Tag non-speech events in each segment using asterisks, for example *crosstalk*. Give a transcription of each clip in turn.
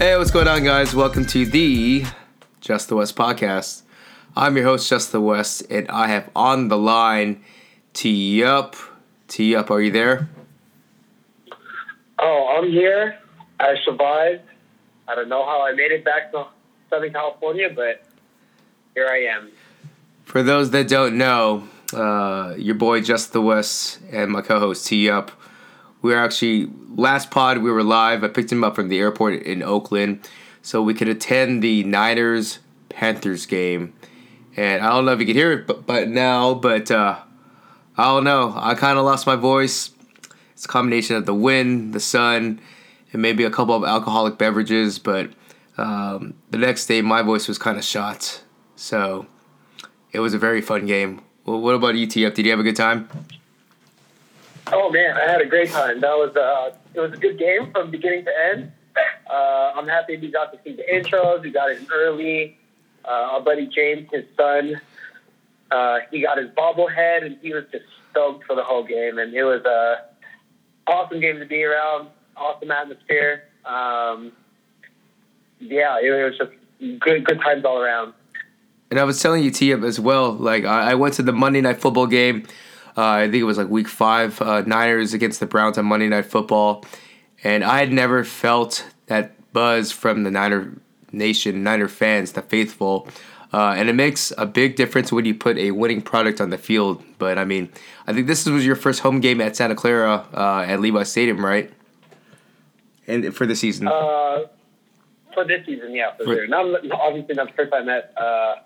Hey, what's going on, guys? Welcome to the Just the West podcast. I'm your host, Just the West, and I have on the line T Up. T Up, are you there? Oh, I'm here. I survived. I don't know how I made it back to Southern California, but here I am. For those that don't know, uh, your boy Just the West and my co-host T Up, we were actually last pod we were live. I picked him up from the airport in Oakland, so we could attend the Niners Panthers game. And I don't know if you can hear it, but, but now, but uh, I don't know. I kind of lost my voice. It's a combination of the wind, the sun, and maybe a couple of alcoholic beverages. But um, the next day, my voice was kind of shot. So it was a very fun game. Well, what about you, TF? Did you have a good time? Oh man, I had a great time. That was uh, it was a good game from beginning to end. Uh, I'm happy we got to see the intros. We got it early. Uh, our buddy James, his son, uh, he got his bobblehead, and he was just stoked for the whole game. And it was a awesome game to be around. Awesome atmosphere. Um, yeah, it was just good, good times all around. And I was telling you, Tia, as well. Like I, I went to the Monday Night Football game. Uh, I think it was like Week Five, uh, Niners against the Browns on Monday Night Football, and I had never felt that buzz from the Niner Nation, Niner fans, the faithful. Uh, and it makes a big difference when you put a winning product on the field. But I mean, I think this was your first home game at Santa Clara uh, at Levi Stadium, right? And for the season. Uh, for this season, yeah, for, for sure. Not obviously not the first time at uh,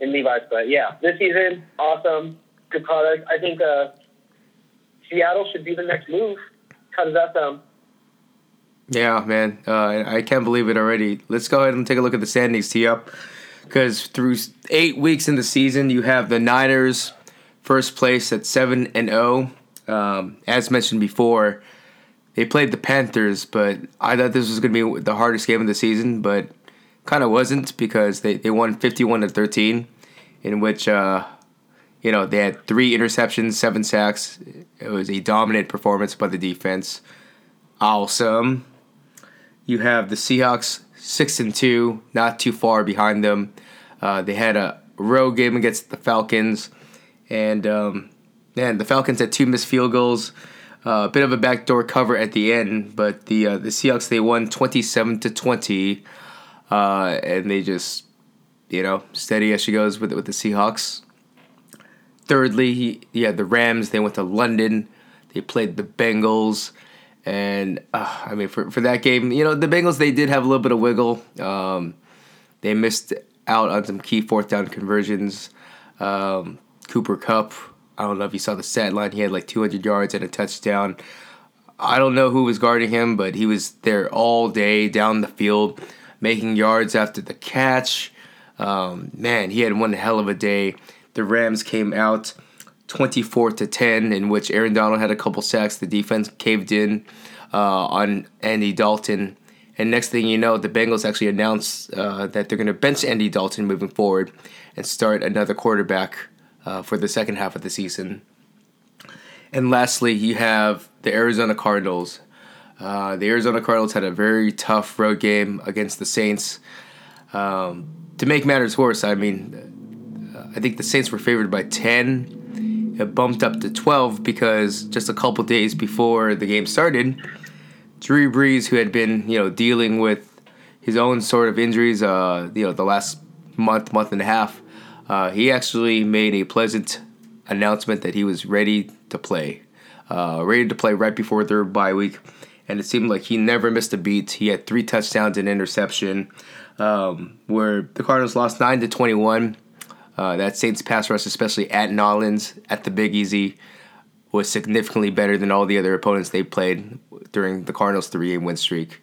in Levi's, but yeah, this season, awesome, good product. I think uh, Seattle should be the next move. How does that sound? Yeah, man, uh, I can't believe it already. Let's go ahead and take a look at the standings. Tee up, because through eight weeks in the season, you have the Niners first place at seven and zero. Oh. Um, as mentioned before, they played the Panthers, but I thought this was going to be the hardest game of the season, but kind of wasn't because they, they won 51 to 13, in which, uh, you know, they had three interceptions, seven sacks. It was a dominant performance by the defense. Awesome. You have the Seahawks six and two, not too far behind them. Uh, they had a road game against the Falcons, and um, man, the Falcons had two missed field goals. Uh, a bit of a backdoor cover at the end, but the uh, the Seahawks they won twenty seven to twenty, uh, and they just you know steady as she goes with with the Seahawks. Thirdly, he yeah, the Rams they went to London, they played the Bengals. And uh, I mean, for, for that game, you know, the Bengals they did have a little bit of wiggle. Um, they missed out on some key fourth down conversions. Um, Cooper Kupp, I don't know if you saw the stat line. He had like 200 yards and a touchdown. I don't know who was guarding him, but he was there all day down the field, making yards after the catch. Um, man, he had one hell of a day. The Rams came out 24 to 10, in which Aaron Donald had a couple sacks. The defense caved in uh, on Andy Dalton. And next thing you know, the Bengals actually announced uh, that they're going to bench Andy Dalton moving forward and start another quarterback uh, for the second half of the season. And lastly, you have the Arizona Cardinals. Uh, the Arizona Cardinals had a very tough road game against the Saints. Um, to make matters worse, I mean, I think the Saints were favored by 10 it bumped up to 12 because just a couple days before the game started, Drew Brees, who had been you know dealing with his own sort of injuries, uh, you know the last month, month and a half, uh, he actually made a pleasant announcement that he was ready to play, uh, ready to play right before their bye week, and it seemed like he never missed a beat. He had three touchdowns and interception, um, where the Cardinals lost nine to 21. Uh, that Saints pass rush, especially at Nolans at the Big Easy, was significantly better than all the other opponents they played during the Cardinals' three-game win streak,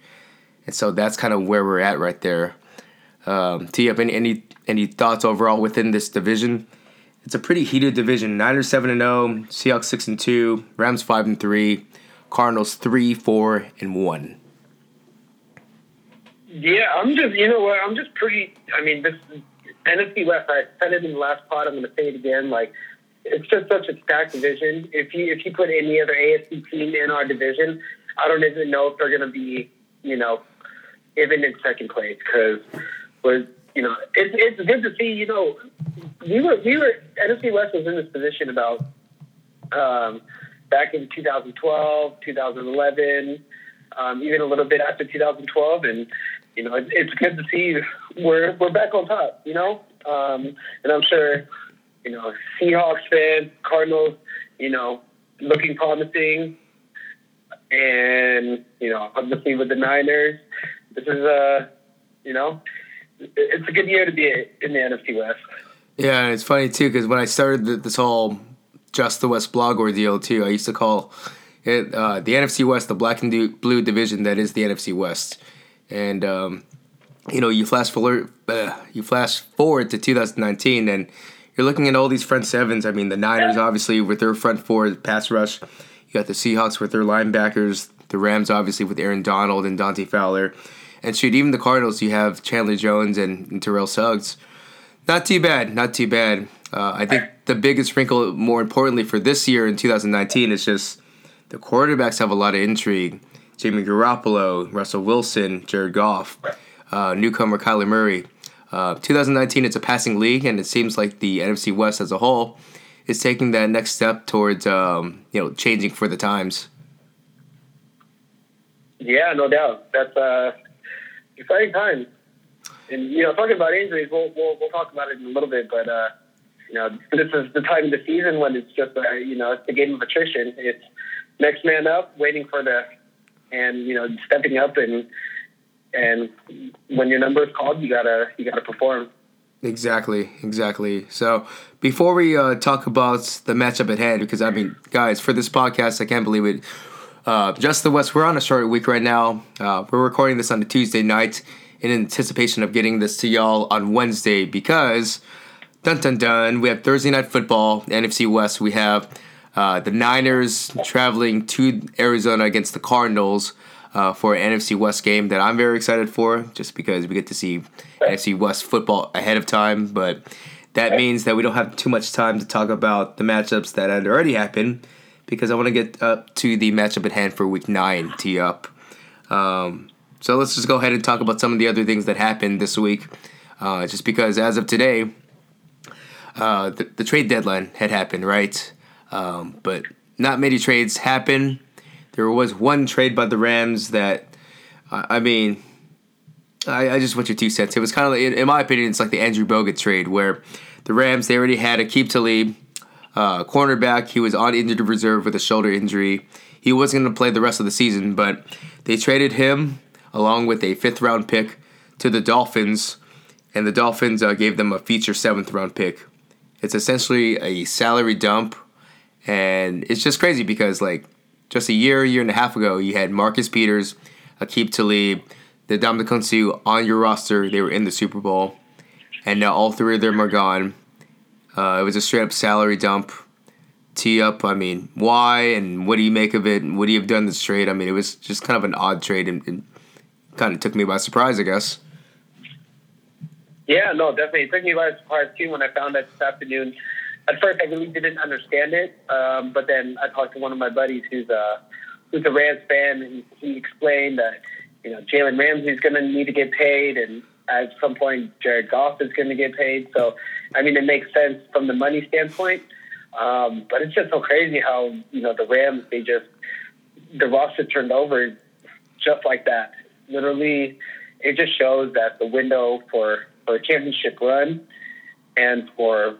and so that's kind of where we're at right there. Um, you have any, any any thoughts overall within this division? It's a pretty heated division. Niners seven and zero, Seahawks six and two, Rams five and three, Cardinals three, four, and one. Yeah, I'm just you know what I'm just pretty. I mean, this NFC West, I said it in the last pod. I'm going to say it again. Like, it's just such a stacked division. If you if you put any other AFC team in our division, I don't even know if they're going to be, you know, even in second place because was you know it's it's good to see. You know, we were we were NFC West was in this position about um, back in 2012, 2011, um, even a little bit after 2012, and you know it, it's good to see we're we're back on top. You know, um, and I'm sure you know Seahawks fans, Cardinals, you know, looking promising, and you know obviously with the Niners, this is a you know it's a good year to be in the NFC West. Yeah, and it's funny too because when I started this whole Just the West blog ordeal too, I used to call it uh, the NFC West the black and blue division that is the NFC West, and um, you know you flash forward uh, you flash forward to 2019 and you're looking at all these front sevens. I mean the Niners obviously with their front four pass rush, you got the Seahawks with their linebackers, the Rams obviously with Aaron Donald and Dante Fowler. And shoot, even the Cardinals, you have Chandler Jones and, and Terrell Suggs. Not too bad, not too bad. Uh, I think the biggest wrinkle, more importantly for this year in 2019, is just the quarterbacks have a lot of intrigue. Jimmy Garoppolo, Russell Wilson, Jared Goff, uh, newcomer Kyler Murray. Uh, 2019, it's a passing league, and it seems like the NFC West as a whole is taking that next step towards um, you know changing for the times. Yeah, no doubt. That's uh, exciting time. And you know, talking about injuries, we'll we'll, we'll talk about it in a little bit, but uh, you know, this is the time of the season when it's just uh, you know, it's the game of attrition. It's next man up, waiting for the, and you know, stepping up and and when your number is called, you gotta you gotta perform. Exactly, exactly. So before we uh, talk about the matchup at hand, because I mean, guys, for this podcast, I can't believe it. Uh, just the West, we're on a short week right now. Uh, we're recording this on a Tuesday night in anticipation of getting this to y'all on Wednesday because, dun dun dun, we have Thursday night football, NFC West. We have uh, the Niners traveling to Arizona against the Cardinals uh, for an NFC West game that I'm very excited for, just because we get to see NFC West football ahead of time. But that means that we don't have too much time to talk about the matchups that had already happened because I want to get up to the matchup at hand for week nine, tee up. Um, so let's just go ahead and talk about some of the other things that happened this week. Uh, just because as of today, uh, the, the, trade deadline had happened, right? Um, but not many trades happened. There was one trade by the Rams that, I mean, I, I just want your two cents. It was kind of, like, in, in, my opinion, it's like the Andrew Bogut trade where the Rams, they already had Aqib Talib uh, cornerback. He was on injured reserve with a shoulder injury. He wasn't going to play the rest of the season, but they traded him along with a fifth round pick to the Dolphins, and the Dolphins uh, gave them a future seventh round pick. It's essentially a salary dump, and it's just crazy because like just a year, year and a half ago, you had Marcus Peters, Aqib Talib, the Suh on your roster. They were in the Super Bowl, and now all three of them are gone. Uh, it was a straight up salary dump. Tee up. I mean, why and what do you make of it? And what do you have done this trade? I mean, it was just kind of an odd trade and, and kind of took me by surprise, I guess. Yeah, no, definitely. It took me by surprise too when I found that this afternoon. At first, I really didn't understand it, um, but then I talked to one of my buddies who's a who's a Rams fan, and he explained that you know Jalen Ramsey's going to need to get paid, and at some point Jared Goff is going to get paid. So I mean, it makes sense from the money standpoint. Um, but it's just so crazy how you know the Rams they just the roster turned over just like that. Literally, it just shows that the window for for a championship run and for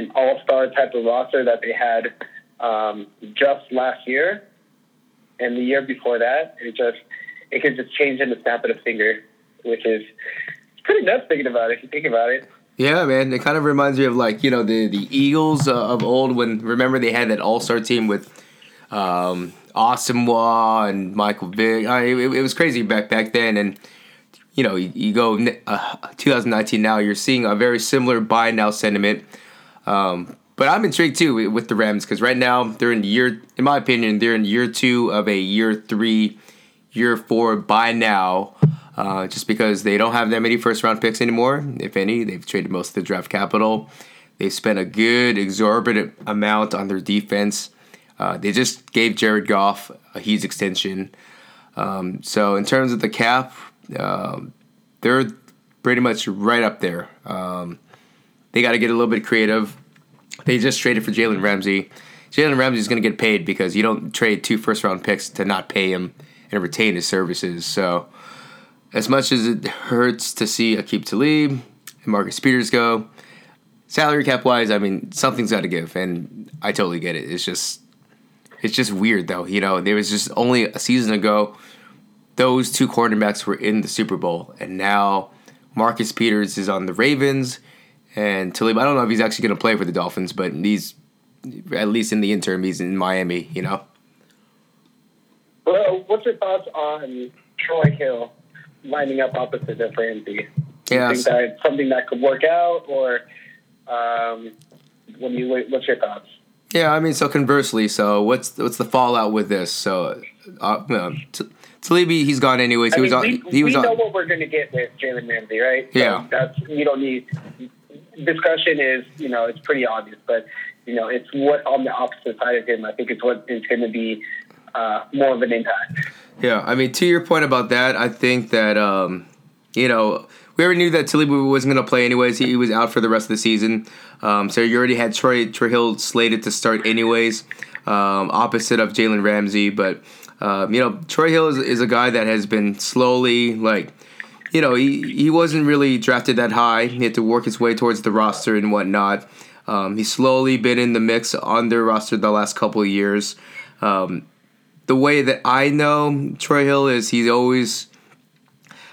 an all star type of roster that they had um, just last year and the year before that, it just it could just change in the snap of a finger, which is pretty nuts thinking about it if you think about it. Yeah, man. It kind of reminds me of like you know the the Eagles uh, of old when remember they had that All Star team with um, Asomugha and Michael Vick. I, it, it, was crazy back back then, and you know you, you go uh, 2019 now. You're seeing a very similar buy now sentiment. Um, but I'm intrigued too with the Rams because right now they're in year, in my opinion, they're in year two of a year three, year four by now uh, just because they don't have that many first round picks anymore, if any. They've traded most of the draft capital. They spent a good, exorbitant amount on their defense. Uh, they just gave Jared Goff a huge extension. Um, so, in terms of the cap, um, they're pretty much right up there. Um, they got to get a little bit creative. They just traded for Jalen Ramsey. Jalen Ramsey is going to get paid because you don't trade two first round picks to not pay him and retain his services. So, as much as it hurts to see Aqib Talib and Marcus Peters go, salary cap wise, I mean something's got to give, and I totally get it. It's just it's just weird though. You know, there was just only a season ago, those two cornerbacks were in the Super Bowl, and now Marcus Peters is on the Ravens, and Talib. I don't know if he's actually going to play for the Dolphins, but he's at least in the interim, he's in Miami. You know. Well, what's your thoughts on Troy Hill lining up opposite of Ramsey? Do you Yeah, think that it's something that could work out, or um, when you what's your thoughts? Yeah, I mean, so conversely, so what's what's the fallout with this? So, uh, T- Talibi, he's gone anyways. He I was on. mean, we, He was we know what we're going to get with Jalen Ramsey, right? So Yeah. that's you don't need discussion. Is you know it's pretty obvious, but you know it's what on the opposite side of him. I think it's what is going to be uh, more of an impact. Yeah, I mean, to your point about that, I think that um, you know we already knew that Talibu wasn't going to play anyways. He, was out for the rest of the season, um, so you already had Troy Troy Hill slated to start anyways, um, opposite of Jalen Ramsey. But um, you know, Troy Hill is, is a guy that has been slowly like. You know, he, he wasn't really drafted that high. He had to work his way towards the roster and whatnot. Um, he's slowly been in the mix on their roster the last couple of years. Um, the way that I know Troy Hill is he's always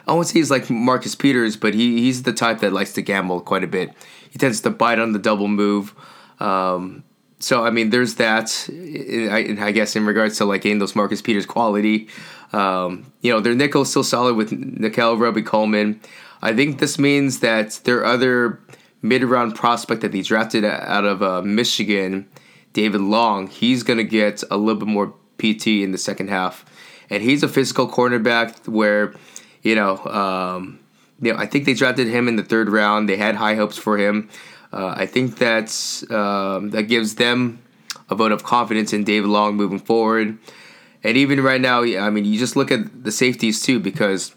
I won't say he's like Marcus Peters, but he, he's the type that likes to gamble quite a bit. He tends to bite on the double move. Um, so I mean, there's that. I, I guess in regards to like getting those Marcus Peters quality, um, you know, their nickel is still solid with Nickell Robey Coleman. I think this means that their other mid round prospect that they drafted out of uh, Michigan, David Long, he's going to get a little bit more PT in the second half. And he's a physical cornerback where, you know, um, you know, I think they drafted him in the third round. They had high hopes for him. Uh, I think that's um, that gives them a vote of confidence in David Long moving forward. And even right now, I mean, you just look at the safeties too, because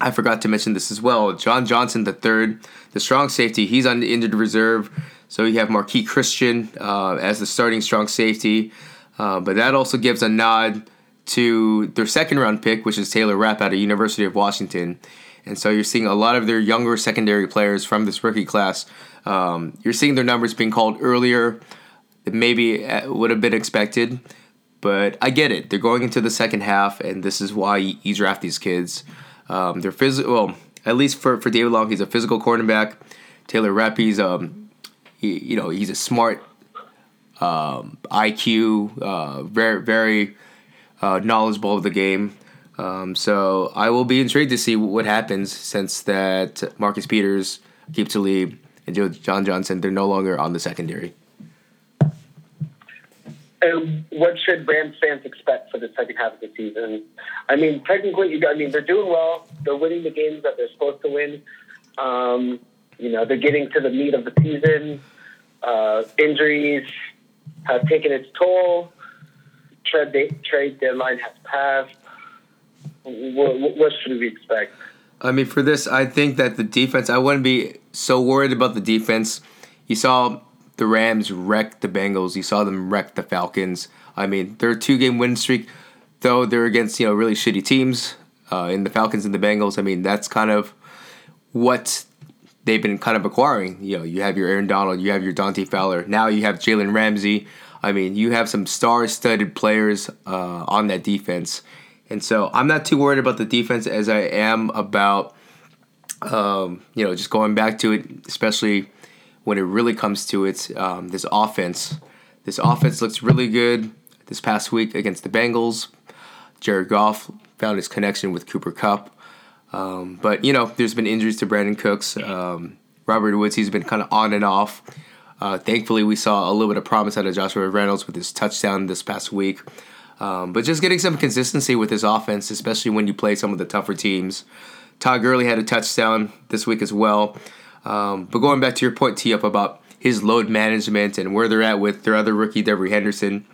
I forgot to mention this as well. John Johnson, the third, the strong safety, he's on the injured reserve. So you have Marqui Christian uh, as the starting strong safety. Uh, but that also gives a nod to their second round pick, which is Taylor Rapp out of University of Washington. And so you're seeing a lot of their younger secondary players from this rookie class. Um, you're seeing their numbers being called earlier than maybe uh, would have been expected. But I get it. They're going into the second half, and this is why you, draft these kids. Um, they're physical. Well, at least for, for David Long, he's a physical cornerback. Taylor Rapp, he's um, he, you know, he's a smart um, IQ, uh, very very uh, knowledgeable of the game. Um, so I will be intrigued to see what happens since that Marcus Peters, Keep Talib, and John Johnson they're no longer on the secondary. And what should Rams fans expect for the second half of the season? I mean, technically, I mean, they're doing well. They're winning the games that they're supposed to win. Um, you know, they're getting to the meat of the season. Uh, injuries have taken its toll. Trade, de- trade deadline has passed. What, what should we expect? I mean, for this, I think that the defense. I wouldn't be so worried about the defense. You saw the Rams wrecked the Bengals. You saw them wreck the Falcons. I mean, their two-game win streak, though they're against you know really shitty teams uh, in the Falcons and the Bengals. I mean, that's kind of what they've been kind of acquiring. You know, you have your Aaron Donald, you have your Dante Fowler. Now you have Jalen Ramsey. I mean, you have some star-studded players uh, on that defense. And so I'm not too worried about the defense as I am about, um, you know, just going back to it, especially when it really comes to it. Um, this offense, this offense looks really good this past week against the Bengals. Jared Goff found his connection with Cooper Kupp. Um, but, you know, there's been injuries to Brandin Cooks. Um, Robert Woods, he's been kind of on and off. Uh, thankfully, we saw a little bit of promise out of Joshua Reynolds with his touchdown this past week. Um, but just getting some consistency with his offense, especially when you play some of the tougher teams. Todd Gurley had a touchdown this week as well. Um, but going back to your point, T up about his load management and where they're at with their other rookie, Devery Henderson,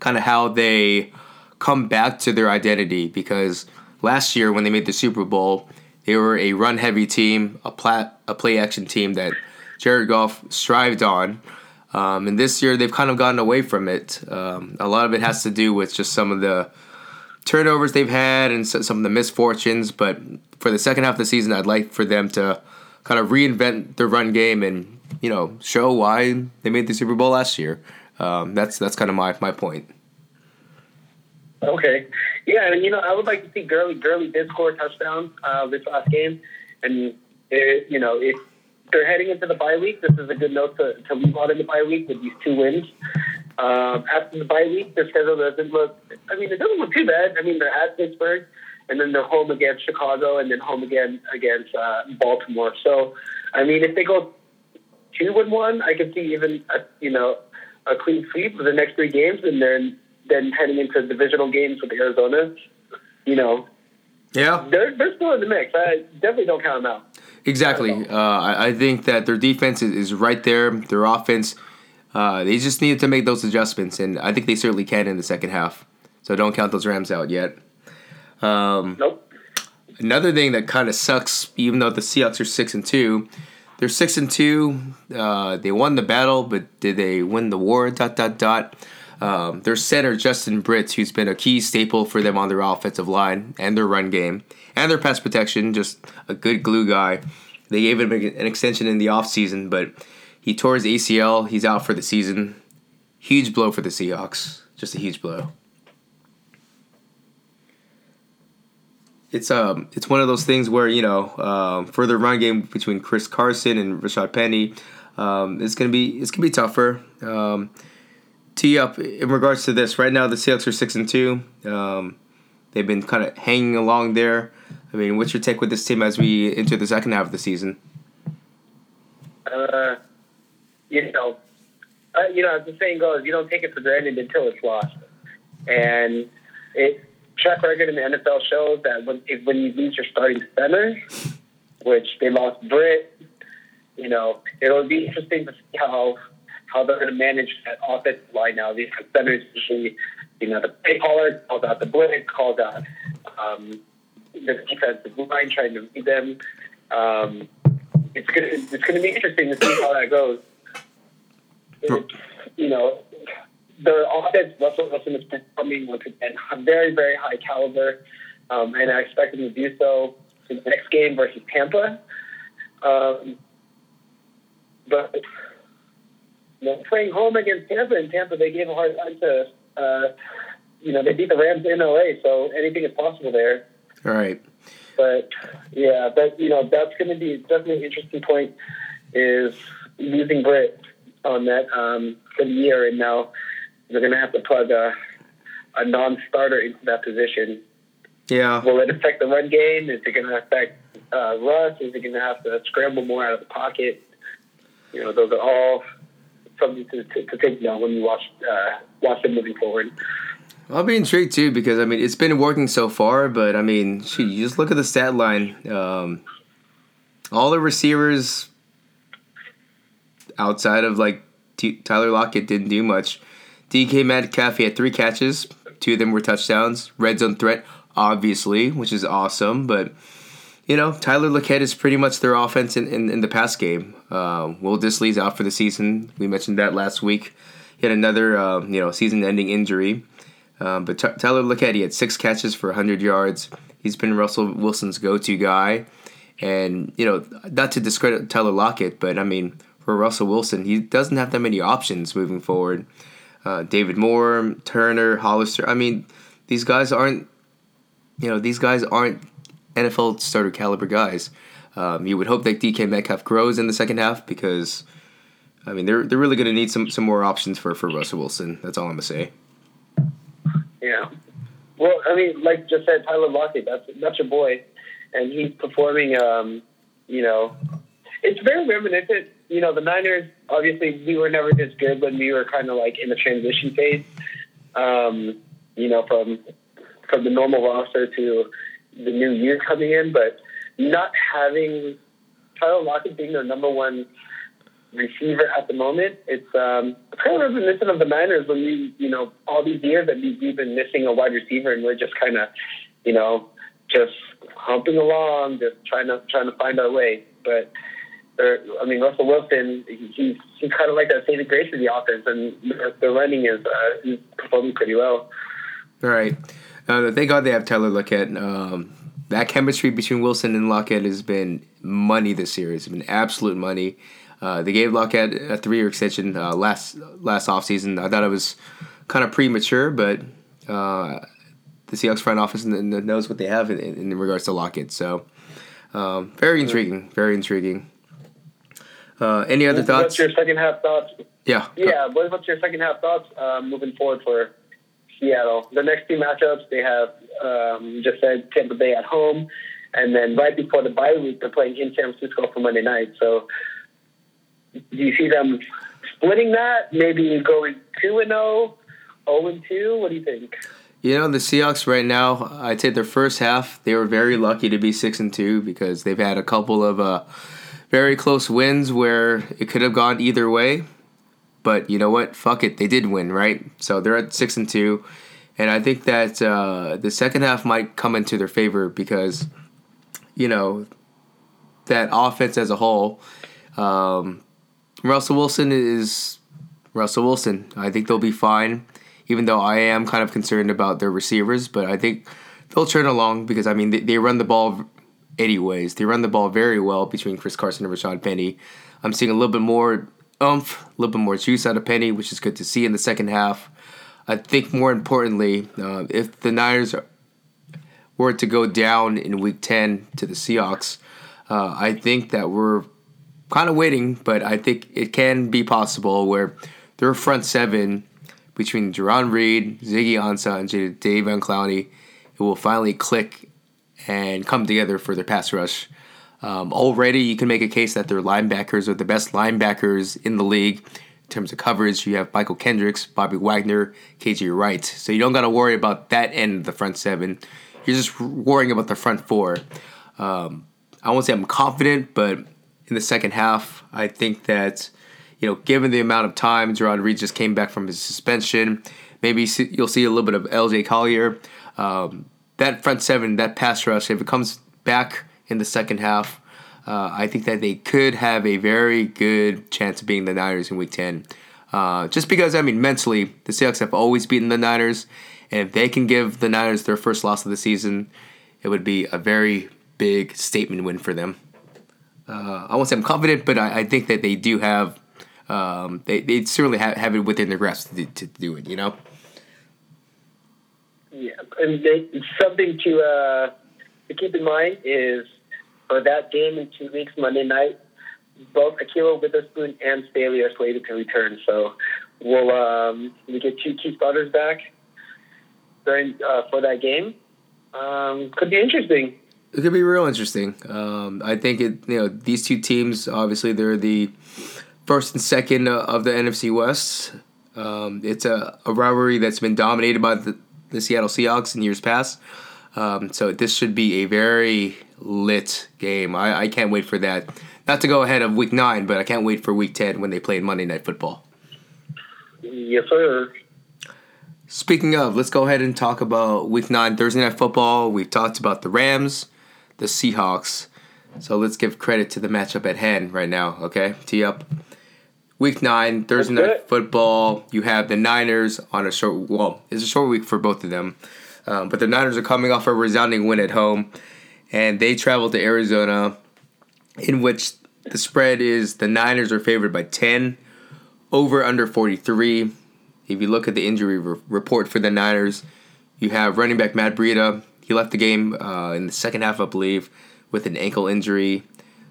kind of how they come back to their identity because last year when they made the Super Bowl, they were a run heavy team, a plat, a play action team that Jared Goff strived on. Um, and this year they've kind of gotten away from it. Um, a lot of it has to do with just some of the turnovers they've had and some of the misfortunes. But for the second half of the season, I'd like for them to kind of reinvent their run game and you know show why they made the Super Bowl last year. Um, that's that's kind of my my point. Okay, yeah, and you know I would like to see Gurley. Gurley did score a touchdown uh, this last game, and it, you know if they're heading into the bye week, this is a good note to, to leave out in the bye week with these two wins. Um, after the bye week, their schedule doesn't look. I mean, it doesn't look too bad. I mean, they're at Pittsburgh, and then they're home against Chicago, and then home again against uh, Baltimore. So, I mean, if they go two and one, I could see even a, you know a clean sweep for the next three games, and then then heading into divisional games with the Arizona. You know, yeah, they're they're still in the mix. I definitely don't count them out. Exactly. Uh, I, think that their defense is, is right there. Their offense, uh, they just needed to make those adjustments, and I think they certainly can in the second half. So don't count those Rams out yet. Um, nope. Another thing that kind of sucks, even though the Seahawks are six and two, they're six and two. Uh, they won the battle, but did they win the war? Dot dot dot. Um, their center Justin Britt, who's been a key staple for them on their offensive line and their run game and their pass protection, just a good glue guy. They gave him an extension in the offseason, but he tore his ACL. He's out for the season. Huge blow for the Seahawks. Just a huge blow. It's um it's one of those things where you know um, for the run game between Chris Carson and Rashaad Penny, um, it's gonna be it's gonna be tougher. Um, tee up in regards to this right now. The Seahawks are six and two. Um, they've been kind of hanging along there. I mean, what's your take with this team as we enter the second half of the season? Uh, you know, uh, you know, as the saying goes, you don't take it for granted until it's lost. And it track record in the NFL shows that when if, when you lose your starting center, which they lost Britt, you know, it'll be interesting to see how how they're going to manage that offensive line now. These centers usually, you know, the play caller calls out the blitz, calls out um, the defensive line trying to beat them. Um, it's gonna it's gonna be interesting to see how that goes. It's, you know, the offense Russell Wilson is performing once again very very high caliber, um, and I expect him to do so in the next game versus Tampa. Um, but you know, playing home against Tampa, and Tampa they gave a hard time to. Uh, you know, they beat the Rams in LA, so anything is possible there. All right. But yeah, but you know that's going to be definitely an interesting point is losing Britt on that um, for the year, and now they're going to have to plug a, a non-starter into that position. Yeah. Will it affect the run game? Is it going to affect uh, Russ? Is it going to have to scramble more out of the pocket? You know, those are all something to, to, to take note when you watch uh, watch them moving forward. I'll be intrigued too because I mean it's been working so far, but I mean, shoot, you just look at the stat line. Um, all the receivers outside of like T- Tyler Lockett didn't do much. DK Metcalf he had three catches, two of them were touchdowns. Red zone threat, obviously, which is awesome, but you know, Tyler Lockett is pretty much their offense in, in, in the pass game. Uh, Will Dissly's out for the season. We mentioned that last week. He had another, uh, you know, season-ending injury. Um, but T- Tyler Lockett, he had six catches for 100 yards. He's been Russell Wilson's go-to guy. And, you know, not to discredit Tyler Lockett, but, I mean, for Russell Wilson, he doesn't have that many options moving forward. Uh, David Moore, Turner, Hollister. I mean, these guys aren't, you know, these guys aren't NFL starter caliber guys. Um, you would hope that DK Metcalf grows in the second half because, I mean, they're they're really going to need some some more options for for Russell Wilson. That's all I'm gonna say. Yeah. Well, I mean, like just said, Tyler Lockett, that's that's your boy, and he's performing. Um, you know, it's very reminiscent. You know, the Niners. Obviously, we were never this good when we were kind of like in the transition phase. Um, you know, from from the normal roster to the new year coming in, but not having Tyler Lockett being their number one receiver at the moment, it's um, kind of reminiscent of the Niners when we, you know, all these years that we, we've been missing a wide receiver and we're just kind of, you know, just humping along, just trying to trying to find our way. But I mean, Russell Wilson, he's he's kind of like that saving grace of the offense, and the running is uh, performing pretty well. All right. Uh, thank God they have Tyler Lockett. Um, that chemistry between Wilson and Lockett has been money this year. It's been absolute money. Uh, they gave Lockett a three-year extension uh, last last offseason. I thought it was kind of premature, but uh, the Seahawks front office knows what they have in, in regards to Lockett. So um, very intriguing. Very intriguing. Uh, any other thoughts? What's your second half thoughts? Yeah. Yeah. What's your second half thoughts uh, moving forward for Seattle? The next two matchups they have um, just said Tampa Bay at home, and then right before the bye week they're playing in San Francisco for Monday night. So do you see them splitting that? Maybe going two and 0, 0 and two. What do you think? You know the Seahawks right now. I'd say their first half they were very lucky to be six and two because they've had a couple of uh, very close wins where it could have gone either way. But you know what? Fuck it, they did win, right? So they're at six and two, and I think that uh, the second half might come into their favor because you know that offense as a whole. Um, Russell Wilson is Russell Wilson. I think they'll be fine, even though I am kind of concerned about their receivers. But I think they'll turn along because I mean they, they run the ball anyways. They run the ball very well between Chris Carson and Rashaad Penny. I'm seeing a little bit more oomph, a little bit more juice out of Penny, which is good to see in the second half. I think more importantly, uh, if the Niners were to go down in Week 10 to the Seahawks, uh, I think that we're kind of waiting, but I think it can be possible where their front seven between Jarran Reed, Ziggy Ansah, and Jadeveon Clowney, it will finally click and come together for their pass rush. Um, already, you can make a case that their linebackers are the best linebackers in the league in terms of coverage. You have Mychal Kendricks, Bobby Wagner, KJ Wright. So you don't got to worry about that end of the front seven. You're just worrying about the front four. Um, I won't say I'm confident, but in the second half. I think that, you know, given the amount of time Jarran Reed just came back from his suspension, maybe you'll see a little bit of LJ Collier. Um, that front seven, that pass rush, if it comes back in the second half, uh, I think that they could have a very good chance of beating the Niners in Week 10. Uh, just because, I mean, mentally, the Seahawks have always beaten the Niners, and if they can give the Niners their first loss of the season, it would be a very big statement win for them uh, I won't say I'm confident, but I, I think that they do have, um, they, they certainly have, have it within their grasp to, to do it, you know? Yeah, and they, something to, uh, to keep in mind is for that game in two weeks, Monday night, both Ahkello Witherspoon and Staley are slated to return. So we'll um, we get two key starters back during uh, for that game. Um, could be interesting it could be real interesting. Um, I think it. You know, these two teams obviously they're the first and second of the NFC West. Um, it's a, a rivalry that's been dominated by the, the Seattle Seahawks in years past. Um, so this should be a very lit game. I, I can't wait for that. Not to go ahead of Week Nine, but I can't wait for Week Ten when they play in Monday Night Football. Yes, sir. Speaking of, let's go ahead and talk about Week Nine Thursday Night Football. We've talked about the Rams the Seahawks. So let's give credit to the matchup at hand right now, okay? Tee up. Week nine, Thursday night football. You have the Niners on a short. Well, it's a short week for both of them, um, but the Niners are coming off a resounding win at home, and they travel to Arizona, in which the spread is the Niners are favored by ten, over under forty three. If you look at the injury re- report for the Niners, you have running back Matt Breida he left the game uh, in the second half, I believe, with an ankle injury.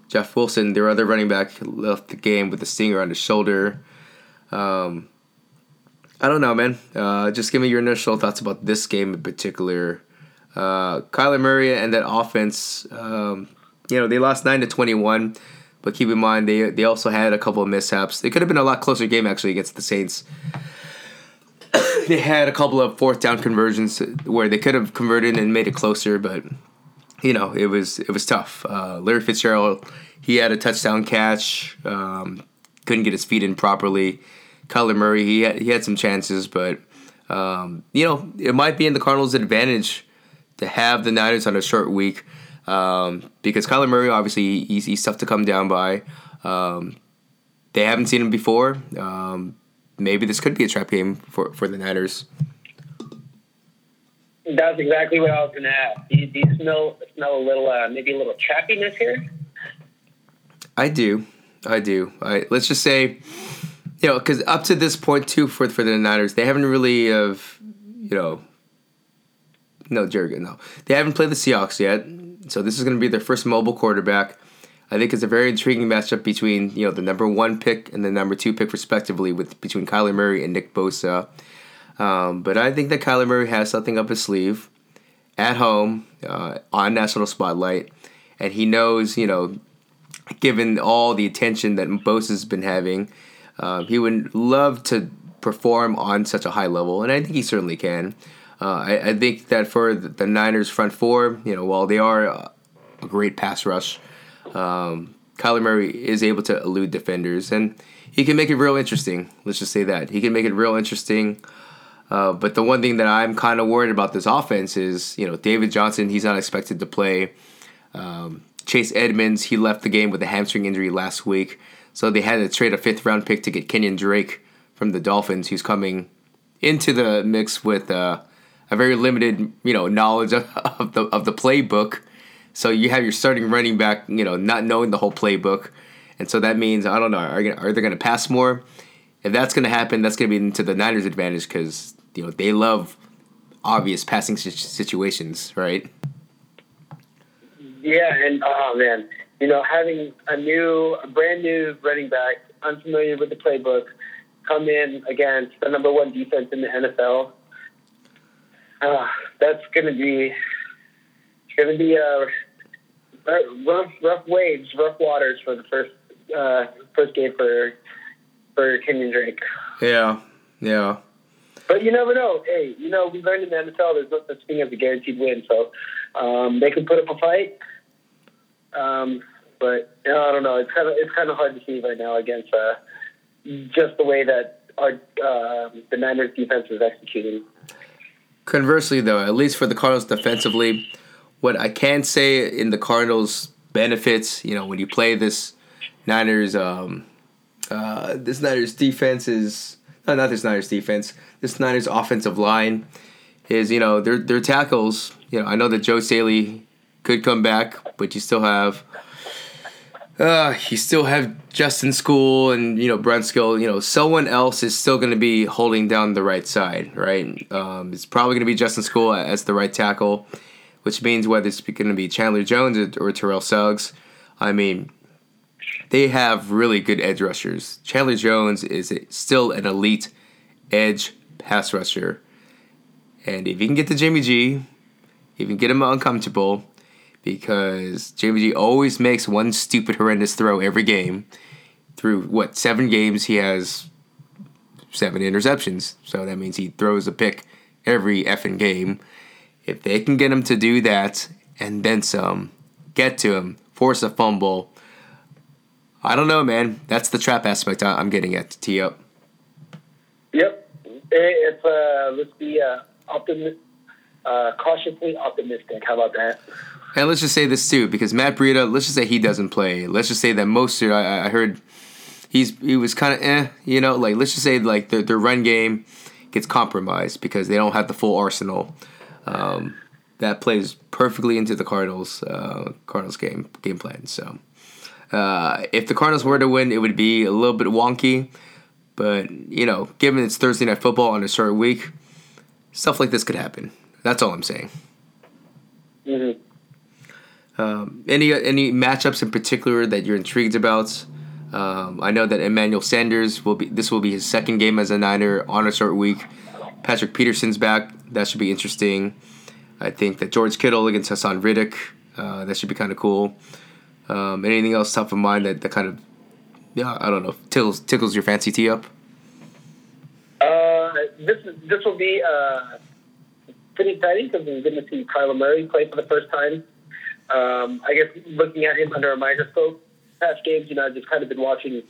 Jeff Wilson, their other running back, left the game with a stinger on his shoulder. Um, I don't know, man. Uh, just give me your initial thoughts about this game in particular. Uh, Kyler Murray and that offense, um, you know, they lost 9 to 21, but keep in mind they, they also had a couple of mishaps. It could have been a lot closer game, actually, against the Saints. *coughs* they had a couple of fourth down conversions where they could have converted and made it closer, but you know it was it was tough. Uh, Larry Fitzgerald he had a touchdown catch, um, couldn't get his feet in properly. Kyler Murray he had, he had some chances, but um, you know it might be in the Cardinals' advantage to have the Niners on a short week um, because Kyler Murray obviously he's, he's tough to come down by. Um, they haven't seen him before. Um, maybe this could be a trap game for, for the Niners. That's exactly what I was going to ask. Do you, do you smell smell a little uh, maybe a little trappiness here? I do, I do. I, let's just say, you know, because up to this point too for for the Niners, they haven't really of, you know, no Jurgen, no, they haven't played the Seahawks yet. So this is going to be their first mobile quarterback. I think it's a very intriguing matchup between you know the number one pick and the number two pick respectively, with between Kyler Murray and Nick Bosa. Um, but I think that Kyler Murray has something up his sleeve at home uh, on national spotlight, and he knows you know, given all the attention that Bosa's been having, uh, he would love to perform on such a high level, and I think he certainly can. Uh, I, I, think that for the Niners front four, you know, while they are a great pass rush, um, Kyler Murray is able to elude defenders, and he can make it real interesting. Let's just say that he can make it real interesting. Uh, but the one thing that I'm kind of worried about this offense is, you know, David Johnson. He's not expected to play. Um, Chase Edmonds. He left the game with a hamstring injury last week, so they had to trade a fifth round pick to get Kenyon Drake from the Dolphins, who's coming into the mix with uh, a very limited, you know, knowledge *laughs* of, of the of the playbook. So you have your starting running back, you know, not knowing the whole playbook, and so that means I don't know, are, are they going to pass more? If that's going to happen, that's going to be into the Niners' advantage because you know they love obvious passing situations, right? Yeah, and oh man, you know, having a new, a brand new running back, unfamiliar with the playbook, come in against the number one defense in the NFL. Uh, that's going to be going to be a rough, rough waves, rough waters for the first uh, first game for for Kenyon Drake. Yeah, yeah. But you never know. Hey, you know we learned in the NFL there's no such thing as a guaranteed win, so um, they can put up a fight. Um, but you know, I don't know. It's kind of it's kind of hard to see right now against uh, just the way that our uh, the Niners defense is executing. Conversely, though, at least for the Cardinals defensively, what I can say in the Cardinals' benefits, you know, when you play this Niners, um, uh, this Niners defense is no, not this Niners defense. This Niners offensive line is, you know, their their tackles. You know, I know that Joe Staley could come back, but you still have. Uh, you still have Justin Skule and you know Brunskill. You know, someone else is still going to be holding down the right side, right? Um, it's probably going to be Justin Skule as the right tackle which means whether it's going to be Chandler Jones or, Terrell Suggs, I mean, they have really good edge rushers. Chandler Jones is still an elite edge pass rusher. And if you can get to Jimmy G, you can get him uncomfortable because Jimmy G always makes one stupid, horrendous throw every game. Through what, seven games, he has seven interceptions. So that means he throws a pick every effing game. If they can get him to do that and then some, get to him, force a fumble, I don't know, man. That's the trap aspect I'm getting at to tee up. Yep. It's, uh, let's be uh, optimi- uh, cautiously optimistic. How about that? And let's just say this too, because Matt Breida, let's just say he doesn't play. Let's just say that most, I, I heard he's he was kind of eh, you know, like let's just say like their their run game gets compromised because they don't have the full arsenal. Um, that plays perfectly into the Cardinals uh, Cardinals game game plan. So uh, if the Cardinals were to win, it would be a little bit wonky. But you know, given it's Thursday night football on a short week, stuff like this could happen. That's all I'm saying. Mm-hmm. Um, any any matchups in particular that you're intrigued about? Um, I know that Emmanuel Sanders will be. This will be his second game as a Niner on a short week. Patrick Peterson's back. That should be interesting. I think that George Kittle against Haason Reddick. Uh, that should be kind of cool. Um, anything else top of mind that, that kind of, yeah, I don't know, tickles tickles your fancy tee up? Uh, this this will be uh, pretty exciting because we're going to see Kyler Murray play for the first time. Um, I guess looking at him under a microscope, past games, you know, I've just kind of been watching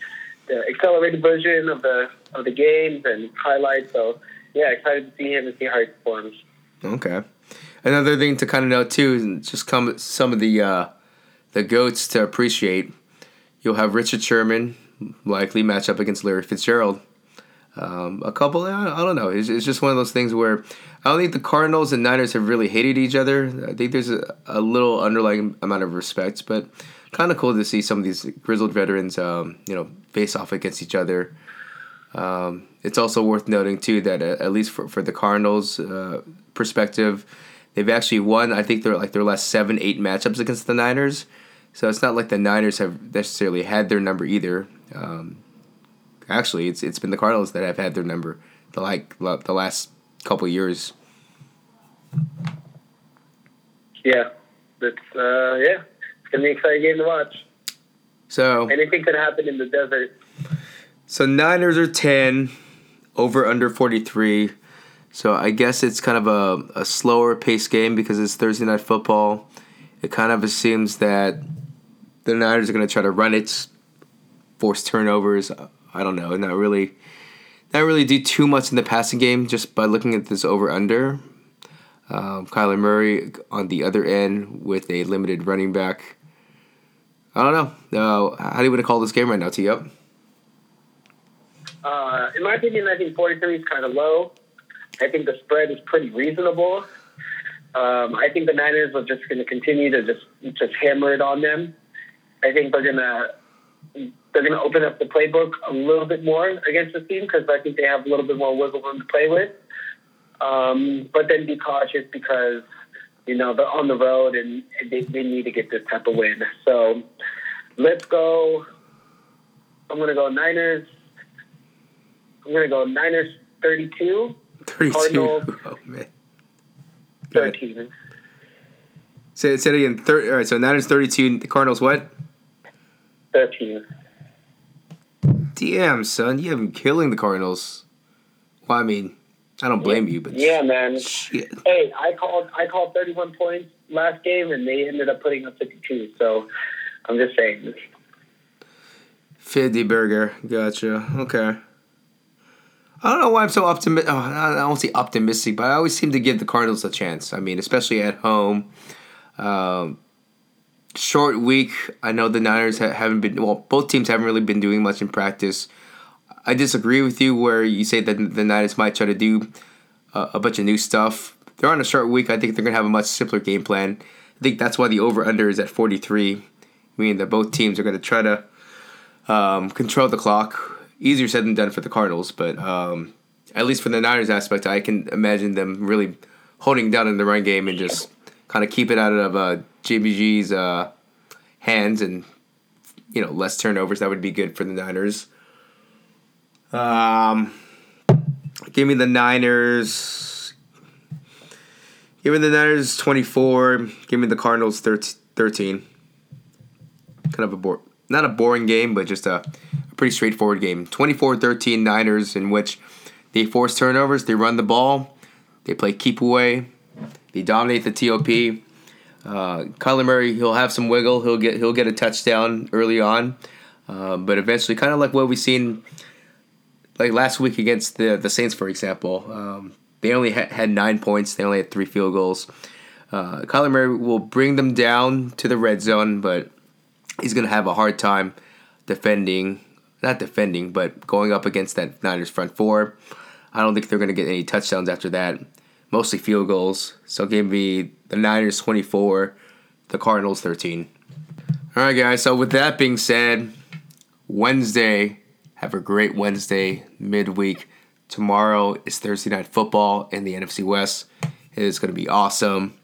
the accelerated version of the of the games and highlights. So yeah, excited to see him and see how he performs. Okay. Another thing to kind of note too is just come some of the uh, the goats to appreciate. You'll have Richard Sherman likely match up against Larry Fitzgerald. Um, a couple, I don't know. It's, it's, just one of those things where I don't think the Cardinals and Niners have really hated each other. I think there's a, a little underlying amount of respect, but kind of cool to see some of these grizzled veterans, um, you know, face off against each other. Um, it's also worth noting too that uh, at least for, for the Cardinals' uh, perspective, they've actually won. I think they're like their last seven, eight matchups against the Niners. So it's not like the Niners have necessarily had their number either. Um, actually, it's it's been the Cardinals that have had their number the like the last couple years. Yeah, it's uh, yeah, it's gonna be an exciting game to watch. So anything could happen in the desert. So Niners are ten, over under forty three. So I guess it's kind of a, a slower pace game because it's Thursday night football. It kind of assumes that the Niners are going to try to run it, force turnovers. I don't know, not really, not really do too much in the passing game just by looking at this over under. Um, Kyler Murray on the other end with a limited running back. I don't know. Uh, how do you want to call this game right now, T? Uh, in my opinion, I think 43 is kind of low. I think the spread is pretty reasonable. Um, I think the Niners are just going to continue to just just hammer it on them. I think they're gonna they're gonna open up the playbook a little bit more against the team because I think they have a little bit more wiggle room to play with. Um, but then be cautious because you know they're on the road and they, they need to get this type of win. So let's go. I'm gonna go Niners. I'm gonna go Niners 32. 32. Cardinals *laughs* oh man. 13. Say, say it again. Thir- all right, so Niners 32. The Cardinals what? 13. Damn, son, you have been killing the Cardinals. Well, I mean, I don't blame yeah. you, but yeah, man. Shit. Hey, I called I called 31 points last game, and they ended up putting up 52. So I'm just saying. 50 burger, gotcha. Okay. I don't know why I'm so optimistic. Oh, I don't say optimistic, but I always seem to give the Cardinals a chance. I mean, especially at home. Um, short week. I know the Niners haven't been well. Both teams haven't really been doing much in practice. I disagree with you where you say that the Niners might try to do a, a bunch of new stuff. They're on a short week. I think they're gonna have a much simpler game plan. I think that's why the over under is at 43, meaning that both teams are gonna try to um, control the clock. Easier said than done for the Cardinals, but um, at least for the Niners aspect, I can imagine them really holding down in the run game and just kind of keep it out of uh, JBG's uh, hands and you know less turnovers. That would be good for the Niners. Um, give me the Niners. Give me the Niners twenty four. Give me the Cardinals 13. Kind of a not a boring game, but just a pretty straightforward game. 24-13 Niners in which they force turnovers, they run the ball, they play keep away, they dominate the TOP. Uh, Kyler Murray, he'll have some wiggle. He'll get he'll get a touchdown early on, uh, but eventually, kind of like what we've seen, like last week against the the Saints, for example. Um, they only ha- had nine points. They only had three field goals. Uh, Kyler Murray will bring them down to the red zone, but he's gonna have a hard time defending. Not defending, but going up against that Niners front four. I don't think they're gonna get any touchdowns after that mostly field goals. So give me the Niners 24, the Cardinals 13. All right, guys. So with that being said, Wednesday, have a great Wednesday midweek. Tomorrow is Thursday night football in the NFC West. It is going to be awesome.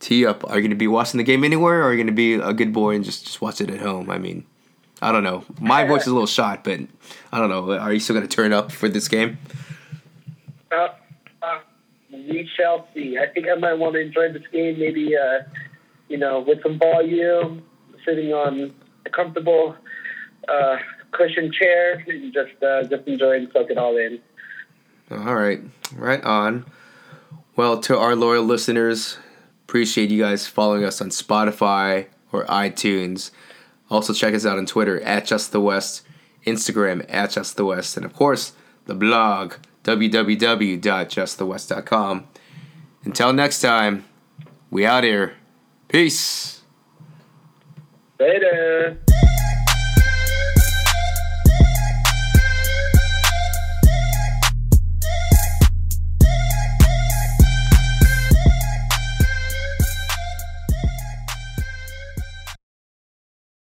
Tee up. Are you going to be watching the game anywhere, or are you going to be a good boy and just just watch it at home? I mean, I don't know. My voice is a little shot, but I don't know. Are you still going to turn up for this game? Uh, we shall see. I think I might want to enjoy this game, maybe, uh, you know, with some volume, sitting on a comfortable uh, cushion chair, and just uh, just enjoy and soak it all in. All right, right on. Well, to our loyal listeners, appreciate you guys following us on Spotify or iTunes. Also, check us out on Twitter at Just the West, Instagram at Just the West, and of course, the blog www.justthewest.com. Until next time, We out here. Peace. Later.